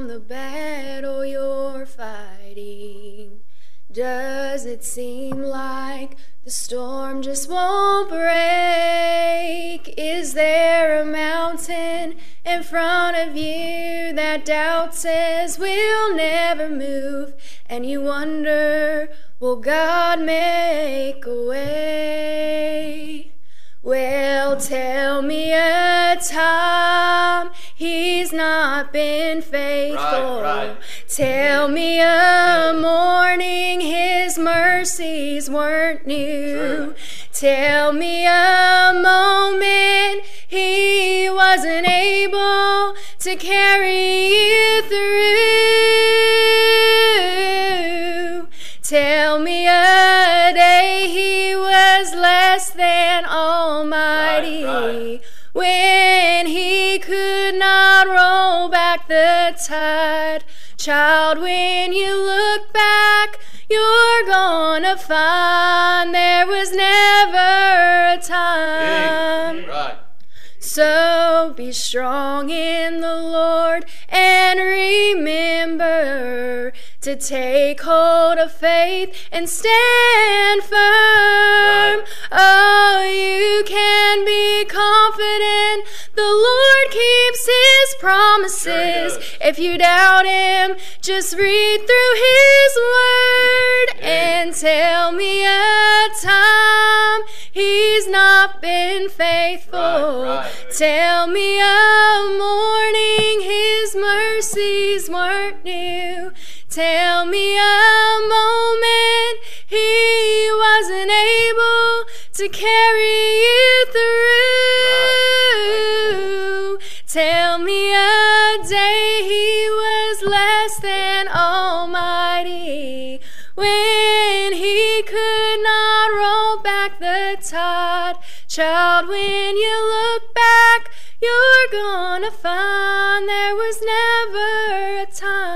from the battle you're fighting? Does it seem like the storm just won't break? Is there a mountain in front of you that doubt says will never move? And you wonder, will God make a way? Well, tell me not been faithful. Right, right. Tell me a morning his mercies weren't new. True. Tell me a moment he wasn't able to carry you through. Tell me a day he was less than almighty Right, right. when he could not the tide. Child, when you look back, you're gonna find there was never a time. Right. So be strong in the Lord and remember to take hold of faith and stand firm. Right. Oh, you can be confident the Lord keeps his promises. does. if you doubt him, just read through his word and tell me a time he's not been faithful. Right, right. Tell me a morning his mercies weren't new. Tell me a moment he wasn't able to carry you through. worse than Almighty when He could not roll back the tide. Child, when you look back, you're gonna find there was never a time.